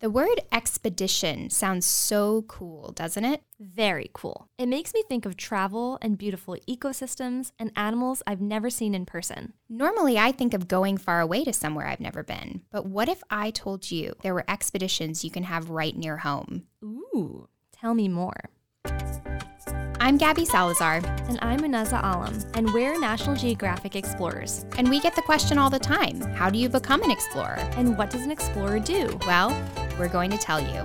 The word expedition sounds so cool, doesn't it? Very cool. It makes me think of travel and beautiful ecosystems and animals I've never seen in person. Normally, I think of going far away to somewhere I've never been. But what if I told you there were expeditions you can have right near home? Ooh, tell me more. I'm Gabby Salazar, And I'm Anaza Alam, and we're National Geographic Explorers. and we get the question all the time how do you become an explorer? And what does an explorer do? Well, we're going to tell you.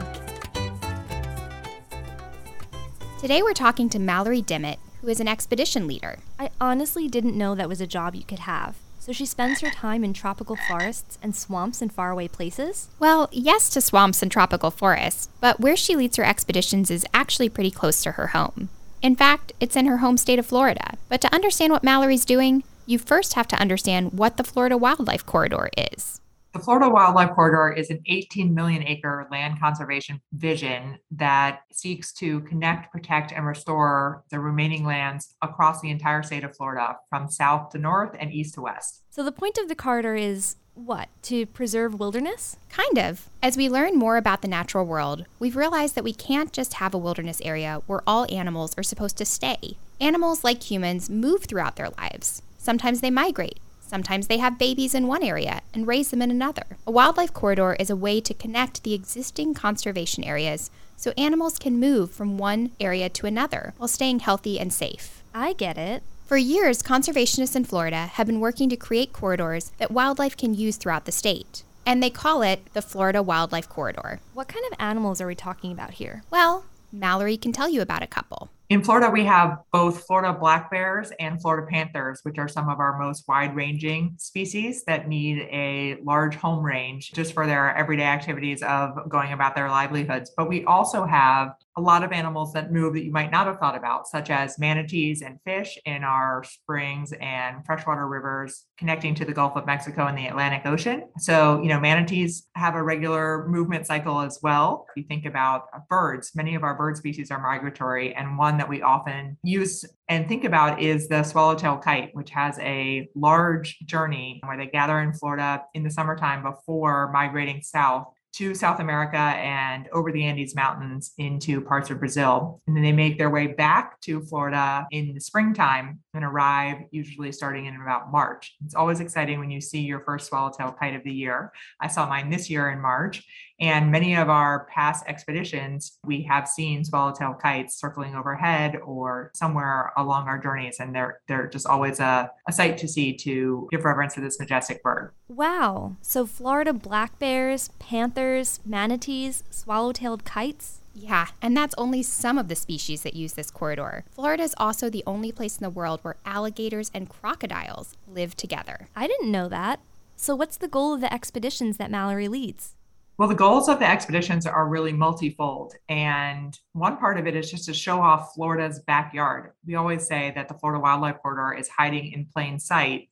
Today, we're talking to Mallory Dimmitt, who is an expedition leader. I honestly didn't know that was a job you could have. So she spends her time in tropical forests and swamps in faraway places? Well, yes to swamps and tropical forests, but where she leads her expeditions is actually pretty close to her home. In fact, it's in her home state of Florida. But to understand what Mallory's doing, you first have to understand what the Florida Wildlife Corridor is. The Florida Wildlife Corridor is an 18 million acre land conservation vision that seeks to connect, protect, and restore the remaining lands across the entire state of Florida from south to north and east to west. So the point of the corridor is what? To preserve wilderness? Kind of. As we learn more about the natural world, we've realized that we can't just have a wilderness area where all animals are supposed to stay. Animals, like humans, move throughout their lives. Sometimes they migrate. Sometimes they have babies in one area and raise them in another. A wildlife corridor is a way to connect the existing conservation areas so animals can move from one area to another while staying healthy and safe. I get it. For years, conservationists in Florida have been working to create corridors that wildlife can use throughout the state. And they call it the Florida Wildlife Corridor. What kind of animals are we talking about here? Well, Mallory can tell you about a couple. In Florida, we have both Florida black bears and Florida panthers, which are some of our most wide ranging species that need a large home range just for their everyday activities of going about their livelihoods. But we also have a lot of animals that move that you might not have thought about, such as manatees and fish in our springs and freshwater rivers connecting to the Gulf of Mexico and the Atlantic Ocean. So, you know, manatees have a regular movement cycle as well. If you think about birds, many of our bird species are migratory, and one that we often use and think about is the swallowtail kite, which has a large journey where they gather in Florida in the summertime before migrating south to South America and over the Andes Mountains into parts of Brazil. And then they make their way back to Florida in the springtime and arrive usually starting in about March. It's always exciting when you see your first swallowtail kite of the year. I saw mine this year in March. And many of our past expeditions, we have seen swallowtail kites circling overhead or somewhere along our journeys. And they're they're just always a, a sight to see to give reverence to this majestic bird. Wow. So Florida black bears, panthers, manatees, swallow-tailed kites? Yeah, and that's only some of the species that use this corridor. Florida is also the only place in the world where alligators and crocodiles live together. I didn't know that. So what's the goal of the expeditions that Mallory leads? Well, the goals of the expeditions are really multifold. And one part of it is just to show off Florida's backyard. We always say that the Florida Wildlife Corridor is hiding in plain sight.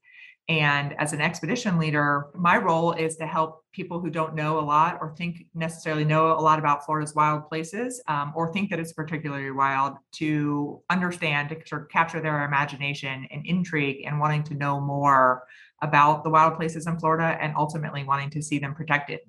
And as an expedition leader, my role is to help people who don't know a lot or think necessarily know a lot about Florida's wild places um, or think that it's particularly wild to understand, to sort of capture their imagination and intrigue and wanting to know more about the wild places in Florida and ultimately wanting to see them protected.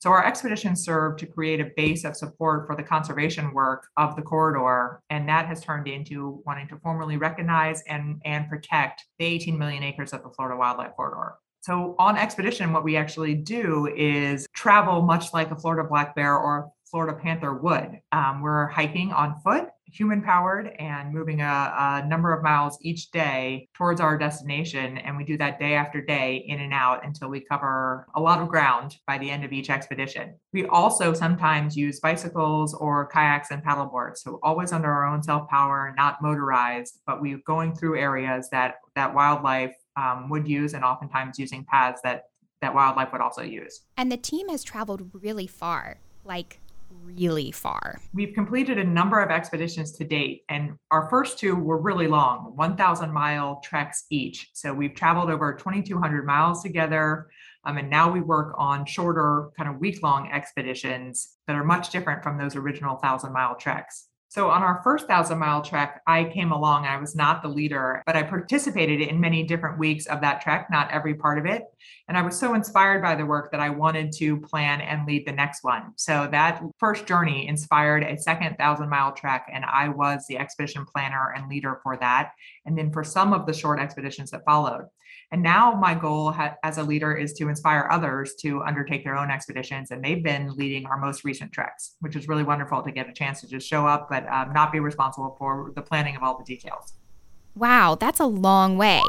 So our expedition served to create a base of support for the conservation work of the corridor, and that has turned into wanting to formally recognize and, and protect the 18 million acres of the Florida Wildlife Corridor. So on expedition, what we actually do is travel much like a Florida black bear or Florida panther would. Um, we're hiking on foot, human powered, and moving a, a number of miles each day towards our destination. And we do that day after day, in and out, until we cover a lot of ground by the end of each expedition. We also sometimes use bicycles or kayaks and paddleboards. So always under our own self power, not motorized, but we're going through areas that that wildlife um, would use, and oftentimes using paths that that wildlife would also use. And the team has traveled really far, like really far. We've completed a number of expeditions to date, and our first two were really long 1,000 mile treks each. So we've traveled over 2,200 miles together. Um, and now we work on shorter, kind of week long expeditions that are much different from those original 1,000 mile treks. So on our first thousand mile trek, I came along. I was not the leader, but I participated in many different weeks of that trek, not every part of it. And I was so inspired by the work that I wanted to plan and lead the next one. So that first journey inspired a second thousand mile trek, and I was the expedition planner and leader for that. And then for some of the short expeditions that followed. And now my goal ha- as a leader is to inspire others to undertake their own expeditions. And they've been leading our most recent treks, which is really wonderful to get a chance to just show up, but um, not be responsible for the planning of all the details. Wow, that's a long way.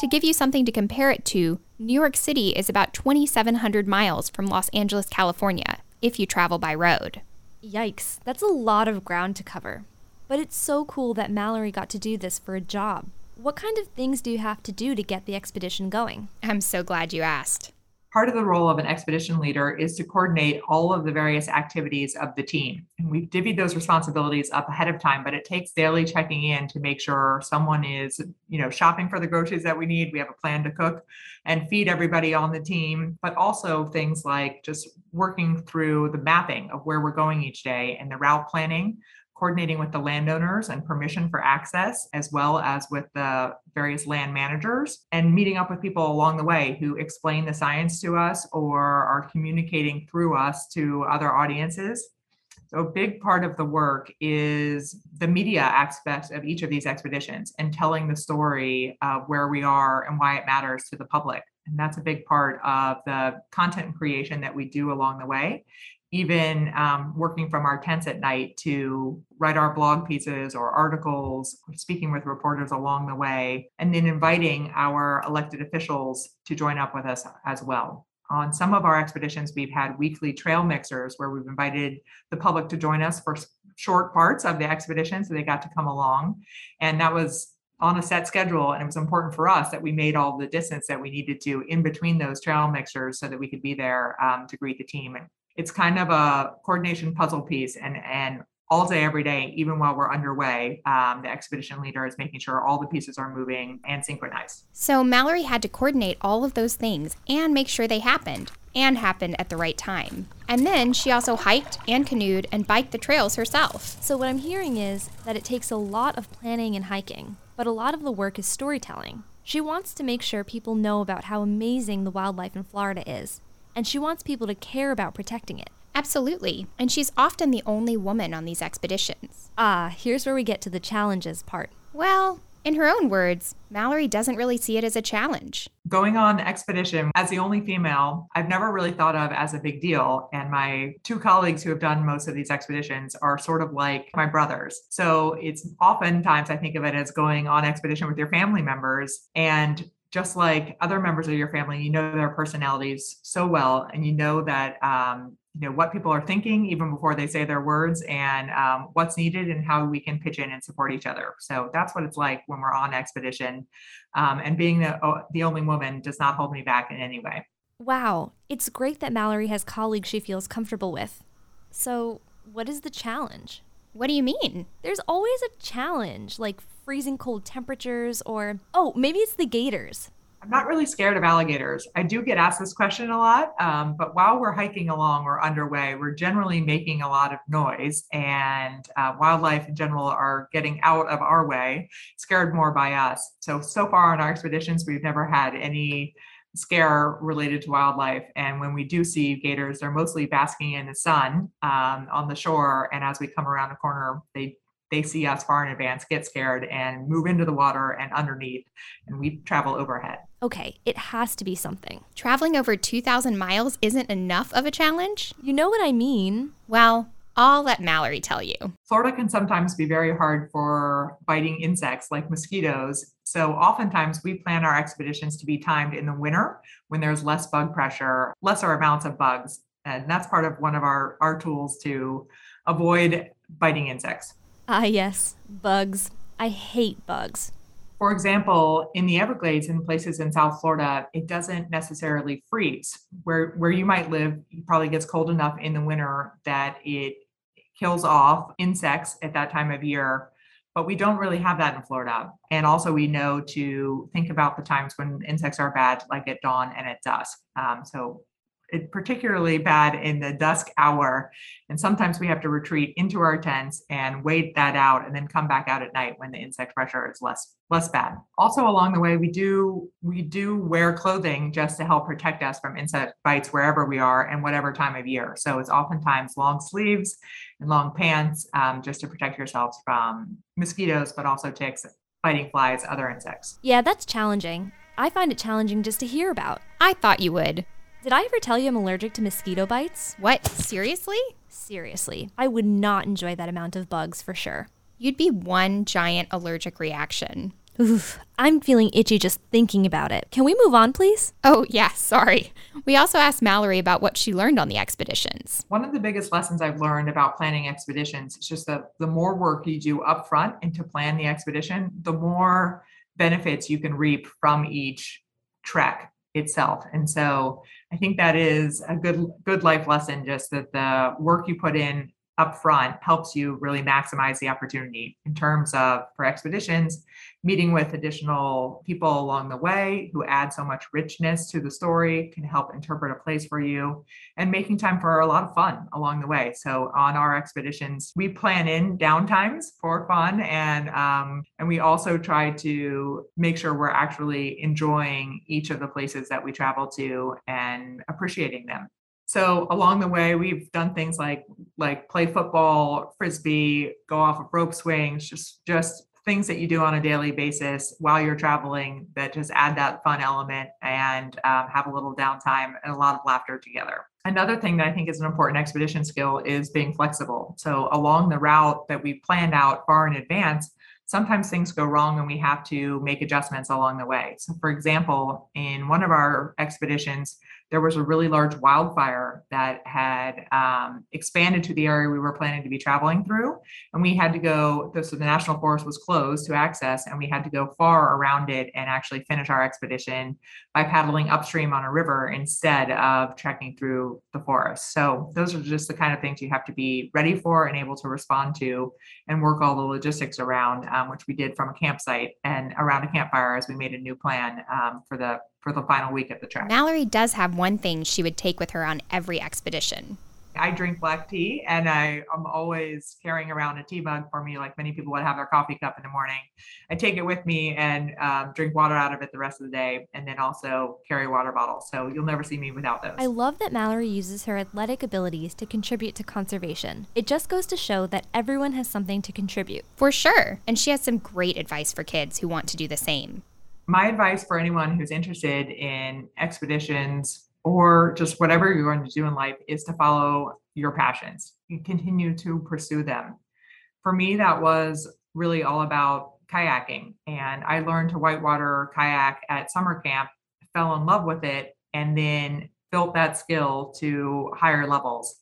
To give you something to compare it to, New York City is about 2,700 miles from Los Angeles, California, if you travel by road. Yikes, that's a lot of ground to cover. But it's so cool that Mallory got to do this for a job. What kind of things do you have to do to get the expedition going? I'm so glad you asked. Part of the role of an expedition leader is to coordinate all of the various activities of the team. And we've divvied those responsibilities up ahead of time, but it takes daily checking in to make sure someone is, you know, shopping for the groceries that we need. We have a plan to cook and feed everybody on the team, but also things like just working through the mapping of where we're going each day and the route planning coordinating with the landowners and permission for access, as well as with the various land managers, and meeting up with people along the way who explain the science to us or are communicating through us to other audiences. So, a big part of the work is the media aspect of each of these expeditions and telling the story of where we are and why it matters to the public. And that's a big part of the content creation that we do along the way even um, working from our tents at night to write our blog pieces or articles, speaking with reporters along the way, and then inviting our elected officials to join up with us as well. On some of our expeditions, we've had weekly trail mixers where we've invited the public to join us for short parts of the expedition so they got to come along. And that was on a set schedule and it was important for us that we made all the distance that we needed to in between those trail mixers so that we could be there um, to greet the team and it's kind of a coordination puzzle piece and and all day every day even while we're underway um, the expedition leader is making sure all the pieces are moving and synchronized. So mallory had to coordinate all of those things and make sure they happened and happened at the right time. And then she also hiked and canoed and biked the trails herself. So what i'm hearing is that it takes a lot of planning and hiking but a lot of the work is storytelling. She wants to make sure people know about how amazing the wildlife in florida is and she wants people to care about protecting it. Absolutely. And she's often the only woman on these expeditions. Ah, here's where we get to the challenges part. Well, in her own words, Mallory doesn't really see it as a challenge. Going on expedition as the only female, I've never really thought of as a big deal. And my two colleagues who have done most of these expeditions are sort of like my brothers. So it's oftentimes I think of it as going on expedition with your family members and just like other members of your family, you know their personalities so well, and you know that um, you know what people are thinking even before they say their words, and um, what's needed, and how we can pitch in and support each other. So that's what it's like when we're on expedition, um, and being the the only woman does not hold me back in any way. Wow, it's great that Mallory has colleagues she feels comfortable with. So, what is the challenge? What do you mean? There's always a challenge, like freezing cold temperatures, or oh, maybe it's the gators. I'm not really scared of alligators. I do get asked this question a lot, um, but while we're hiking along or underway, we're generally making a lot of noise, and uh, wildlife in general are getting out of our way, scared more by us. So, so far on our expeditions, we've never had any scare related to wildlife. And when we do see gators, they're mostly basking in the sun um, on the shore. And as we come around the corner, they they see us far in advance, get scared, and move into the water and underneath, and we travel overhead. Okay, it has to be something. Traveling over 2,000 miles isn't enough of a challenge? You know what I mean. Well, I'll let Mallory tell you. Florida can sometimes be very hard for biting insects like mosquitoes. So, oftentimes we plan our expeditions to be timed in the winter when there's less bug pressure, lesser amounts of bugs. And that's part of one of our, our tools to avoid biting insects. Ah, yes, bugs. I hate bugs. For example, in the Everglades and places in South Florida, it doesn't necessarily freeze. Where where you might live, it probably gets cold enough in the winter that it kills off insects at that time of year. But we don't really have that in Florida. And also, we know to think about the times when insects are bad, like at dawn and at dusk. Um, so it particularly bad in the dusk hour. And sometimes we have to retreat into our tents and wait that out and then come back out at night when the insect pressure is less less bad. Also along the way we do we do wear clothing just to help protect us from insect bites wherever we are and whatever time of year. So it's oftentimes long sleeves and long pants um, just to protect yourselves from mosquitoes, but also ticks, biting flies, other insects. Yeah, that's challenging. I find it challenging just to hear about. I thought you would. Did I ever tell you I'm allergic to mosquito bites? What? Seriously? Seriously, I would not enjoy that amount of bugs for sure. You'd be one giant allergic reaction. Oof, I'm feeling itchy just thinking about it. Can we move on, please? Oh, yeah, sorry. We also asked Mallory about what she learned on the expeditions. One of the biggest lessons I've learned about planning expeditions is just that the more work you do up front and to plan the expedition, the more benefits you can reap from each trek itself. And so I think that is a good good life lesson just that the work you put in upfront helps you really maximize the opportunity in terms of for expeditions meeting with additional people along the way who add so much richness to the story can help interpret a place for you and making time for a lot of fun along the way. So on our expeditions we plan in downtimes for fun and um, and we also try to make sure we're actually enjoying each of the places that we travel to and appreciating them so along the way, we've done things like like play football, frisbee, go off of rope swings, just just things that you do on a daily basis while you're traveling that just add that fun element and um, have a little downtime and a lot of laughter together. Another thing that I think is an important expedition skill is being flexible. So along the route that we planned out far in advance, sometimes things go wrong and we have to make adjustments along the way. So, for example, in one of our expeditions, there was a really large wildfire that had um, expanded to the area we were planning to be traveling through. And we had to go, so the national forest was closed to access, and we had to go far around it and actually finish our expedition by paddling upstream on a river instead of trekking through the forest. So, those are just the kind of things you have to be ready for and able to respond to and work all the logistics around, um, which we did from a campsite and around a campfire as we made a new plan um, for the for the final week at the track. Mallory does have one thing she would take with her on every expedition. I drink black tea and I am always carrying around a tea mug for me, like many people would have their coffee cup in the morning. I take it with me and um, drink water out of it the rest of the day, and then also carry water bottles. So you'll never see me without those. I love that Mallory uses her athletic abilities to contribute to conservation. It just goes to show that everyone has something to contribute. For sure. And she has some great advice for kids who want to do the same my advice for anyone who's interested in expeditions or just whatever you're going to do in life is to follow your passions and continue to pursue them. For me, that was really all about kayaking. And I learned to whitewater kayak at summer camp, fell in love with it, and then built that skill to higher levels.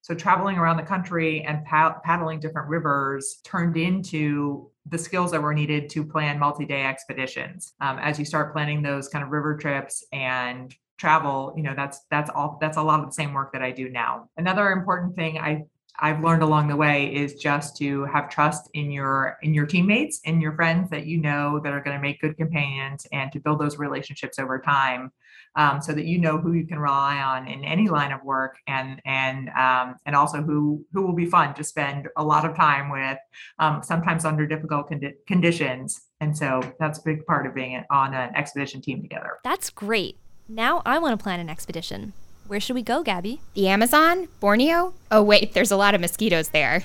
So traveling around the country and paddling different rivers turned into the skills that were needed to plan multi-day expeditions. Um, as you start planning those kind of river trips and travel, you know that's that's all that's a lot of the same work that I do now. Another important thing I I've learned along the way is just to have trust in your in your teammates and your friends that you know that are going to make good companions and to build those relationships over time um, so that you know who you can rely on in any line of work and and um, and also who who will be fun to spend a lot of time with um, sometimes under difficult condi- conditions. And so that's a big part of being on an expedition team together. That's great now i want to plan an expedition. Where should we go gabby? The amazon? Borneo? Oh wait there's a lot of mosquitoes there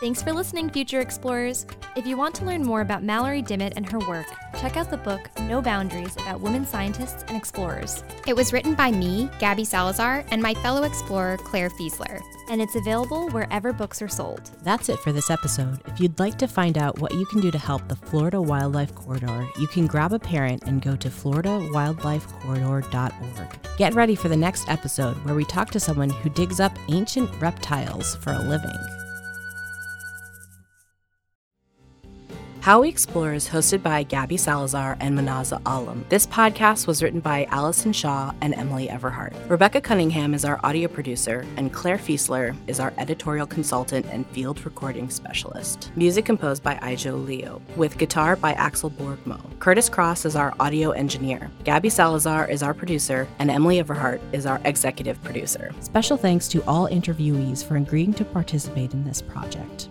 Thanks for listening, future explorers. If you want to learn more about Mallory Dimmitt and her work, check out the book No Boundaries about women scientists and explorers. It was written by me, Gabby Salazar, and my fellow explorer, Clare Fieseler. And it's available wherever books are sold. That's it for this episode. If you'd like to find out what you can do to help the Florida Wildlife Corridor, you can grab a parent and go to floridawildlifecorridor.org. Get ready for the next episode where we talk to someone who digs up ancient reptiles for a living. How We Explore is hosted by Gabby Salazar and Manaza Alam. This podcast was written by Allison Shaw and Emily Everhart. Rebecca Cunningham is our audio producer, and Clare Fieseler is our editorial consultant and field recording specialist. Music composed by Ijo Leo, with guitar by Axel Borgmo. Curtis Cross is our audio engineer. Gabby Salazar is our producer, and Emily Everhart is our executive producer. Special thanks to all interviewees for agreeing to participate in this project.